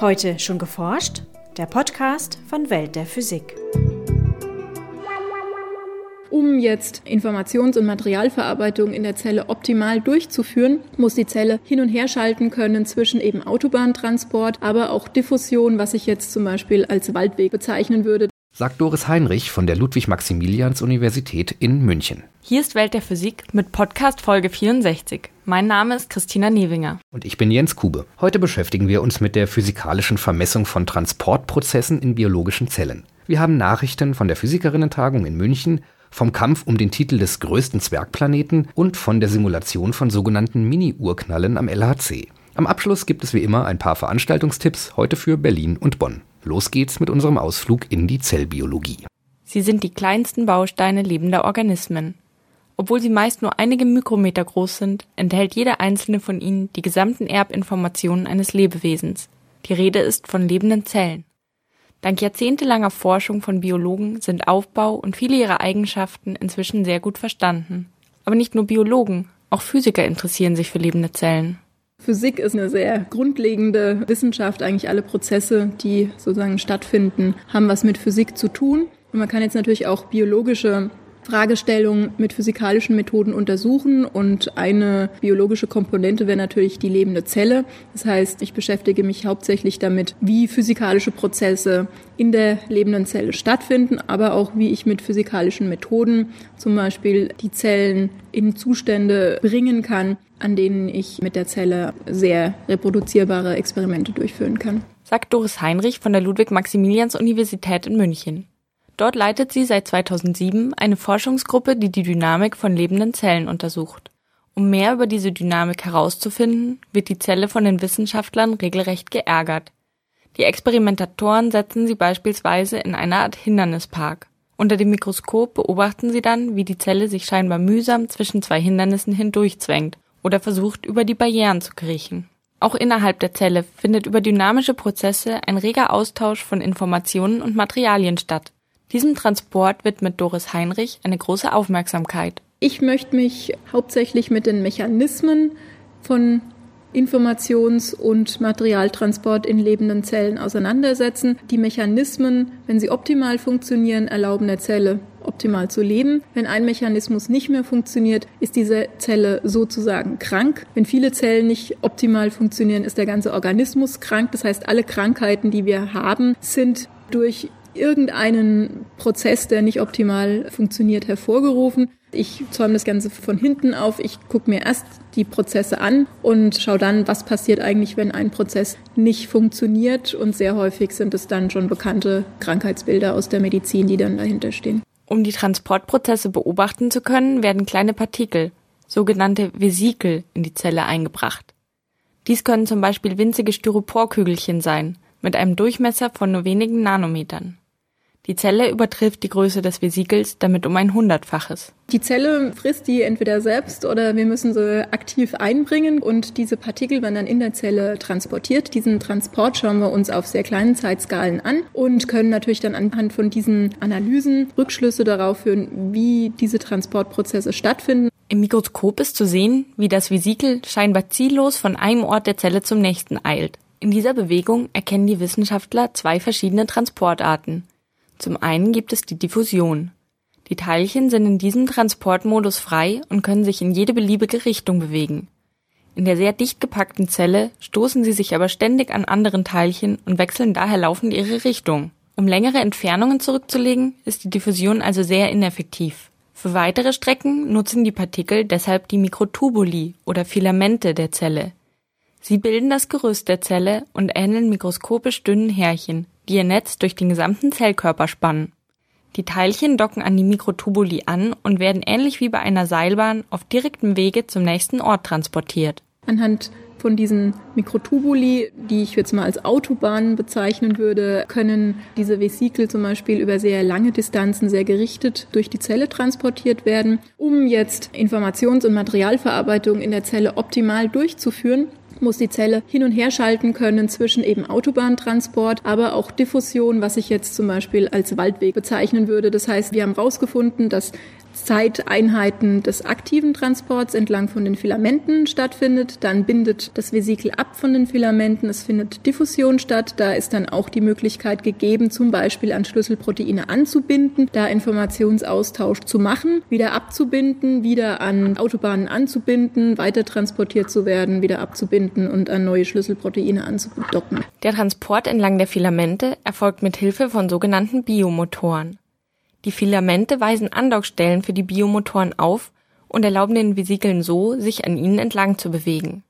Heute schon geforscht? Der Podcast von Welt der Physik. Um jetzt Informations- und Materialverarbeitung in der Zelle optimal durchzuführen, muss die Zelle hin und her schalten können zwischen eben Autobahntransport, aber auch Diffusion, was ich jetzt zum Beispiel als Waldweg bezeichnen würde. Sagt Doris Heinrich von der Ludwig-Maximilians-Universität in München. Hier ist Welt der Physik mit Podcast Folge 64. Mein Name ist Christina Newinger. Und ich bin Jens Kube. Heute beschäftigen wir uns mit der physikalischen Vermessung von Transportprozessen in biologischen Zellen. Wir haben Nachrichten von der Physikerinnentagung in München, vom Kampf um den Titel des größten Zwergplaneten und von der Simulation von sogenannten Mini-Urknallen am LHC. Am Abschluss gibt es wie immer ein paar Veranstaltungstipps, heute für Berlin und Bonn. Los geht's mit unserem Ausflug in die Zellbiologie. Sie sind die kleinsten Bausteine lebender Organismen. Obwohl sie meist nur einige Mikrometer groß sind, enthält jeder einzelne von ihnen die gesamten Erbinformationen eines Lebewesens. Die Rede ist von lebenden Zellen. Dank jahrzehntelanger Forschung von Biologen sind Aufbau und viele ihrer Eigenschaften inzwischen sehr gut verstanden. Aber nicht nur Biologen, auch Physiker interessieren sich für lebende Zellen. Physik ist eine sehr grundlegende Wissenschaft. Eigentlich alle Prozesse, die sozusagen stattfinden, haben was mit Physik zu tun. Und man kann jetzt natürlich auch biologische Fragestellungen mit physikalischen Methoden untersuchen und eine biologische Komponente wäre natürlich die lebende Zelle. Das heißt, ich beschäftige mich hauptsächlich damit, wie physikalische Prozesse in der lebenden Zelle stattfinden, aber auch wie ich mit physikalischen Methoden zum Beispiel die Zellen in Zustände bringen kann, an denen ich mit der Zelle sehr reproduzierbare Experimente durchführen kann. Sagt Doris Heinrich von der Ludwig-Maximilians-Universität in München. Dort leitet sie seit 2007 eine Forschungsgruppe, die die Dynamik von lebenden Zellen untersucht. Um mehr über diese Dynamik herauszufinden, wird die Zelle von den Wissenschaftlern regelrecht geärgert. Die Experimentatoren setzen sie beispielsweise in eine Art Hindernispark. Unter dem Mikroskop beobachten sie dann, wie die Zelle sich scheinbar mühsam zwischen zwei Hindernissen hindurchzwängt oder versucht, über die Barrieren zu kriechen. Auch innerhalb der Zelle findet über dynamische Prozesse ein reger Austausch von Informationen und Materialien statt. Diesem Transport widmet Doris Heinrich eine große Aufmerksamkeit. Ich möchte mich hauptsächlich mit den Mechanismen von Informations- und Materialtransport in lebenden Zellen auseinandersetzen. Die Mechanismen, wenn sie optimal funktionieren, erlauben der Zelle optimal zu leben. Wenn ein Mechanismus nicht mehr funktioniert, ist diese Zelle sozusagen krank. Wenn viele Zellen nicht optimal funktionieren, ist der ganze Organismus krank. Das heißt, alle Krankheiten, die wir haben, sind durch irgendeinen Prozess, der nicht optimal funktioniert, hervorgerufen. Ich zäume das Ganze von hinten auf. Ich gucke mir erst die Prozesse an und schaue dann, was passiert eigentlich, wenn ein Prozess nicht funktioniert. Und sehr häufig sind es dann schon bekannte Krankheitsbilder aus der Medizin, die dann dahinter stehen. Um die Transportprozesse beobachten zu können, werden kleine Partikel, sogenannte Vesikel, in die Zelle eingebracht. Dies können zum Beispiel winzige Styroporkügelchen sein, mit einem Durchmesser von nur wenigen Nanometern. Die Zelle übertrifft die Größe des Vesikels damit um ein Hundertfaches. Die Zelle frisst die entweder selbst oder wir müssen sie aktiv einbringen und diese Partikel werden dann in der Zelle transportiert. Diesen Transport schauen wir uns auf sehr kleinen Zeitskalen an und können natürlich dann anhand von diesen Analysen Rückschlüsse darauf führen, wie diese Transportprozesse stattfinden. Im Mikroskop ist zu sehen, wie das Vesikel scheinbar ziellos von einem Ort der Zelle zum nächsten eilt. In dieser Bewegung erkennen die Wissenschaftler zwei verschiedene Transportarten. Zum einen gibt es die Diffusion. Die Teilchen sind in diesem Transportmodus frei und können sich in jede beliebige Richtung bewegen. In der sehr dicht gepackten Zelle stoßen sie sich aber ständig an anderen Teilchen und wechseln daher laufend ihre Richtung. Um längere Entfernungen zurückzulegen, ist die Diffusion also sehr ineffektiv. Für weitere Strecken nutzen die Partikel deshalb die Mikrotubuli oder Filamente der Zelle. Sie bilden das Gerüst der Zelle und ähneln mikroskopisch dünnen Härchen, die ihr Netz durch den gesamten Zellkörper spannen. Die Teilchen docken an die Mikrotubuli an und werden ähnlich wie bei einer Seilbahn auf direktem Wege zum nächsten Ort transportiert. Anhand von diesen Mikrotubuli, die ich jetzt mal als Autobahnen bezeichnen würde, können diese Vesikel zum Beispiel über sehr lange Distanzen sehr gerichtet durch die Zelle transportiert werden. Um jetzt Informations- und Materialverarbeitung in der Zelle optimal durchzuführen, muss die Zelle hin und her schalten können zwischen eben Autobahntransport, aber auch Diffusion, was ich jetzt zum Beispiel als Waldweg bezeichnen würde. Das heißt, wir haben herausgefunden, dass Zeiteinheiten des aktiven Transports entlang von den Filamenten stattfindet. Dann bindet das Vesikel ab von den Filamenten. Es findet Diffusion statt. Da ist dann auch die Möglichkeit gegeben, zum Beispiel an Schlüsselproteine anzubinden, da Informationsaustausch zu machen, wieder abzubinden, wieder an Autobahnen anzubinden, weiter transportiert zu werden, wieder abzubinden und an neue Schlüsselproteine anzudocken. Der Transport entlang der Filamente erfolgt mit Hilfe von sogenannten Biomotoren. Die Filamente weisen Andockstellen für die Biomotoren auf und erlauben den Vesikeln so, sich an ihnen entlang zu bewegen.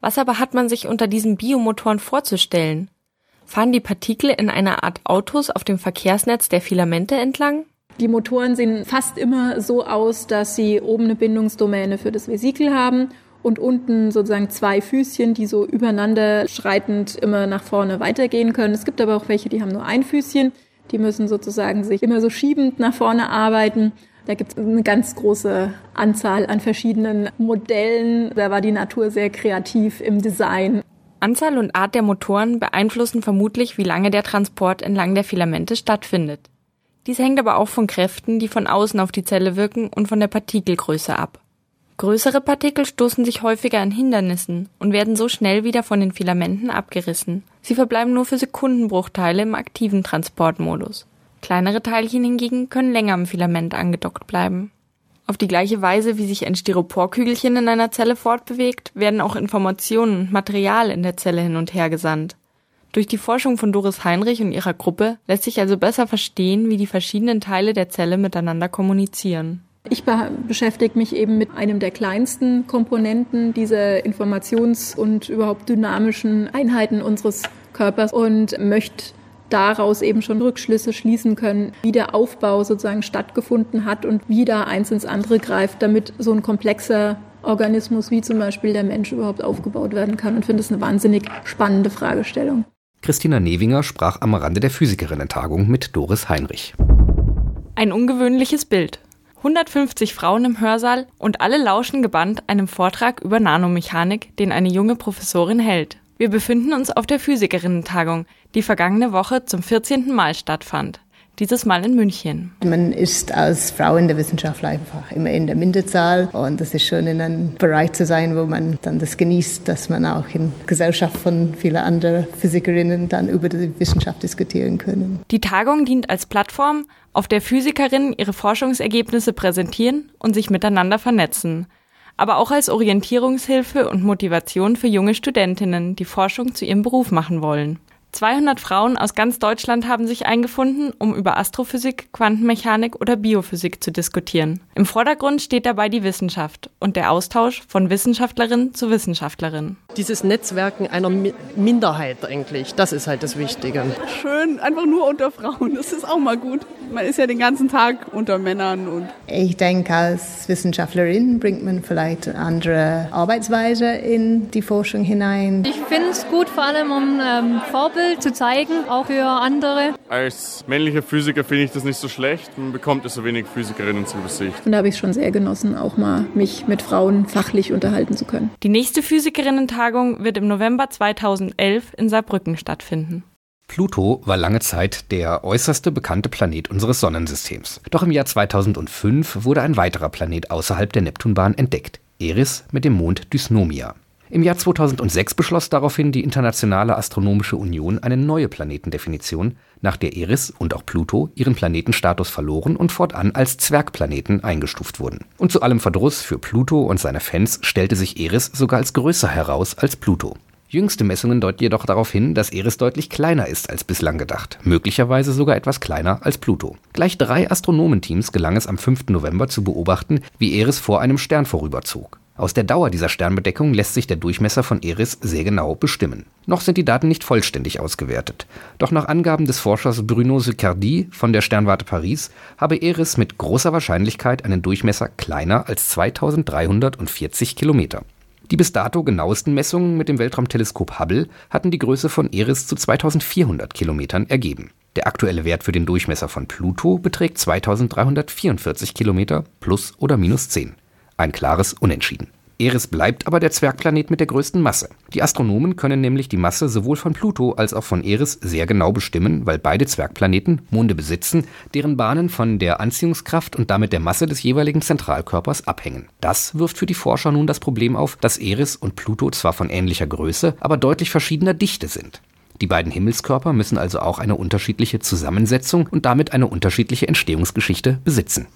Was aber hat man sich unter diesen Biomotoren vorzustellen? Fahren die Partikel in einer Art Autos auf dem Verkehrsnetz der Filamente entlang? Die Motoren sehen fast immer so aus, dass sie oben eine Bindungsdomäne für das Vesikel haben und unten sozusagen zwei Füßchen, die so übereinander schreitend immer nach vorne weitergehen können. Es gibt aber auch welche, die haben nur ein Füßchen. Die müssen sozusagen sich immer so schiebend nach vorne arbeiten. Da gibt es eine ganz große Anzahl an verschiedenen Modellen. Da war die Natur sehr kreativ im Design. Anzahl und Art der Motoren beeinflussen vermutlich, wie lange der Transport entlang der Filamente stattfindet. Dies hängt aber auch von Kräften, die von außen auf die Zelle wirken und von der Partikelgröße ab. Größere Partikel stoßen sich häufiger an Hindernissen und werden so schnell wieder von den Filamenten abgerissen. Sie verbleiben nur für Sekundenbruchteile im aktiven Transportmodus. Kleinere Teilchen hingegen können länger am Filament angedockt bleiben. Auf die gleiche Weise, wie sich ein Styroporkügelchen in einer Zelle fortbewegt, werden auch Informationen und Material in der Zelle hin und her gesandt. Durch die Forschung von Doris Heinrich und ihrer Gruppe lässt sich also besser verstehen, wie die verschiedenen Teile der Zelle miteinander kommunizieren. Ich beschäftige mich eben mit einem der kleinsten Komponenten dieser informations- und überhaupt dynamischen Einheiten unseres Körpers und möchte daraus eben schon Rückschlüsse schließen können, wie der Aufbau sozusagen stattgefunden hat und wie da eins ins andere greift, damit so ein komplexer Organismus wie zum Beispiel der Mensch überhaupt aufgebaut werden kann und finde es eine wahnsinnig spannende Fragestellung. Christina Newinger sprach am Rande der Physikerinnen-Tagung mit Doris Heinrich. Ein ungewöhnliches Bild. 150 Frauen im Hörsaal und alle lauschen gebannt einem Vortrag über Nanomechanik, den eine junge Professorin hält. Wir befinden uns auf der Physikerinnen-Tagung, die vergangene Woche zum 14. Mal stattfand dieses Mal in München. Man ist als Frau in der Wissenschaft einfach immer in der Minderzahl und es ist schön, in einem Bereich zu sein, wo man dann das genießt, dass man auch in Gesellschaft von vielen anderen Physikerinnen dann über die Wissenschaft diskutieren können. Die Tagung dient als Plattform, auf der Physikerinnen ihre Forschungsergebnisse präsentieren und sich miteinander vernetzen aber auch als Orientierungshilfe und Motivation für junge Studentinnen, die Forschung zu ihrem Beruf machen wollen. 200 Frauen aus ganz Deutschland haben sich eingefunden, um über Astrophysik, Quantenmechanik oder Biophysik zu diskutieren. Im Vordergrund steht dabei die Wissenschaft und der Austausch von Wissenschaftlerin zu Wissenschaftlerin. Dieses Netzwerken einer Minderheit eigentlich, das ist halt das Wichtige. Schön, einfach nur unter Frauen, das ist auch mal gut. Man ist ja den ganzen Tag unter Männern. Und ich denke, als Wissenschaftlerin bringt man vielleicht andere Arbeitsweise in die Forschung hinein. Ich finde es gut, vor allem um ähm, Vorbild zu zeigen, auch für andere. Als männlicher Physiker finde ich das nicht so schlecht. Man bekommt es so wenig Physikerinnen zu Gesicht. Und da habe ich es schon sehr genossen, auch mal mich mit Frauen fachlich unterhalten zu können. Die nächste Physikerinnen-Tagung wird im November 2011 in Saarbrücken stattfinden. Pluto war lange Zeit der äußerste bekannte Planet unseres Sonnensystems. Doch im Jahr 2005 wurde ein weiterer Planet außerhalb der Neptunbahn entdeckt, Eris mit dem Mond Dysnomia. Im Jahr 2006 beschloss daraufhin die Internationale Astronomische Union eine neue Planetendefinition, nach der Eris und auch Pluto ihren Planetenstatus verloren und fortan als Zwergplaneten eingestuft wurden. Und zu allem Verdruss für Pluto und seine Fans stellte sich Eris sogar als größer heraus als Pluto. Jüngste Messungen deuten jedoch darauf hin, dass Eris deutlich kleiner ist als bislang gedacht, möglicherweise sogar etwas kleiner als Pluto. Gleich drei Astronomenteams gelang es am 5. November zu beobachten, wie Eris vor einem Stern vorüberzog. Aus der Dauer dieser Sternbedeckung lässt sich der Durchmesser von Eris sehr genau bestimmen. Noch sind die Daten nicht vollständig ausgewertet. Doch nach Angaben des Forschers Bruno Sicardi von der Sternwarte Paris habe Eris mit großer Wahrscheinlichkeit einen Durchmesser kleiner als 2340 Kilometer. Die bis dato genauesten Messungen mit dem Weltraumteleskop Hubble hatten die Größe von Eris zu 2400 Kilometern ergeben. Der aktuelle Wert für den Durchmesser von Pluto beträgt 2344 Kilometer plus oder minus 10. Ein klares Unentschieden. Eris bleibt aber der Zwergplanet mit der größten Masse. Die Astronomen können nämlich die Masse sowohl von Pluto als auch von Eris sehr genau bestimmen, weil beide Zwergplaneten Monde besitzen, deren Bahnen von der Anziehungskraft und damit der Masse des jeweiligen Zentralkörpers abhängen. Das wirft für die Forscher nun das Problem auf, dass Eris und Pluto zwar von ähnlicher Größe, aber deutlich verschiedener Dichte sind. Die beiden Himmelskörper müssen also auch eine unterschiedliche Zusammensetzung und damit eine unterschiedliche Entstehungsgeschichte besitzen.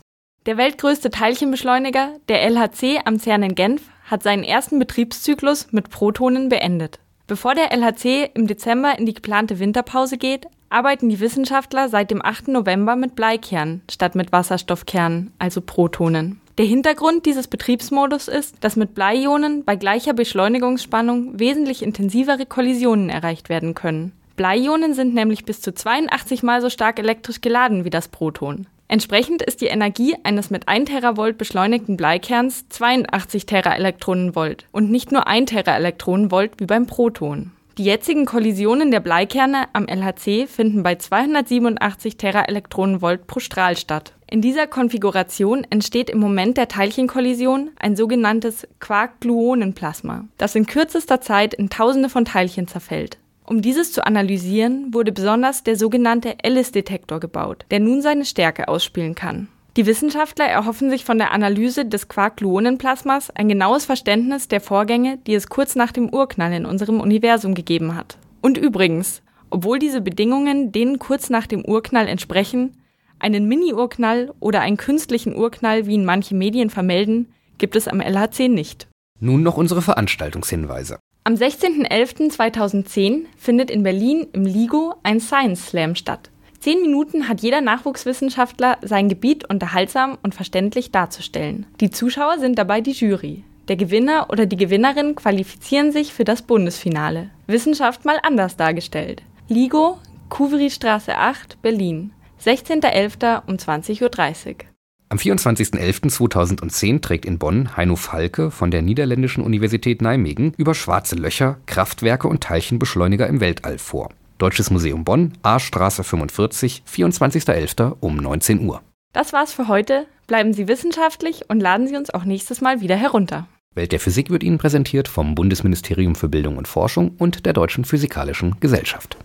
Der weltgrößte Teilchenbeschleuniger, der LHC am CERN in Genf, hat seinen ersten Betriebszyklus mit Protonen beendet. Bevor der LHC im Dezember in die geplante Winterpause geht, arbeiten die Wissenschaftler seit dem 8. November mit Bleikernen statt mit Wasserstoffkernen, also Protonen. Der Hintergrund dieses Betriebsmodus ist, dass mit Bleionen bei gleicher Beschleunigungsspannung wesentlich intensivere Kollisionen erreicht werden können. Bleionen sind nämlich bis zu 82 mal so stark elektrisch geladen wie das Proton. Entsprechend ist die Energie eines mit 1 Teravolt beschleunigten Bleikerns 82 Teraelektronenvolt und nicht nur 1 Teraelektronenvolt wie beim Proton. Die jetzigen Kollisionen der Bleikerne am LHC finden bei 287 Teraelektronenvolt pro Strahl statt. In dieser Konfiguration entsteht im Moment der Teilchenkollision ein sogenanntes Quark-Gluonenplasma, das in kürzester Zeit in Tausende von Teilchen zerfällt. Um dieses zu analysieren, wurde besonders der sogenannte Ellis-Detektor gebaut, der nun seine Stärke ausspielen kann. Die Wissenschaftler erhoffen sich von der Analyse des Quark-Gluonenplasmas ein genaues Verständnis der Vorgänge, die es kurz nach dem Urknall in unserem Universum gegeben hat. Und übrigens, obwohl diese Bedingungen denen kurz nach dem Urknall entsprechen, einen Mini-Urknall oder einen künstlichen Urknall, wie ihn manche Medien vermelden, gibt es am LHC nicht. Nun noch unsere Veranstaltungshinweise. Am 16.11.2010 findet in Berlin im LIGO ein Science Slam statt. Zehn Minuten hat jeder Nachwuchswissenschaftler sein Gebiet unterhaltsam und verständlich darzustellen. Die Zuschauer sind dabei die Jury. Der Gewinner oder die Gewinnerin qualifizieren sich für das Bundesfinale. Wissenschaft mal anders dargestellt. LIGO, Kuveri-Straße 8, Berlin. 16.11. um 20.30 Uhr. Am 24.11.2010 trägt in Bonn Heino Falke von der Niederländischen Universität Nijmegen über schwarze Löcher, Kraftwerke und Teilchenbeschleuniger im Weltall vor. Deutsches Museum Bonn, A-Straße 45, 24.11. um 19 Uhr. Das war's für heute. Bleiben Sie wissenschaftlich und laden Sie uns auch nächstes Mal wieder herunter. Welt der Physik wird Ihnen präsentiert vom Bundesministerium für Bildung und Forschung und der Deutschen Physikalischen Gesellschaft.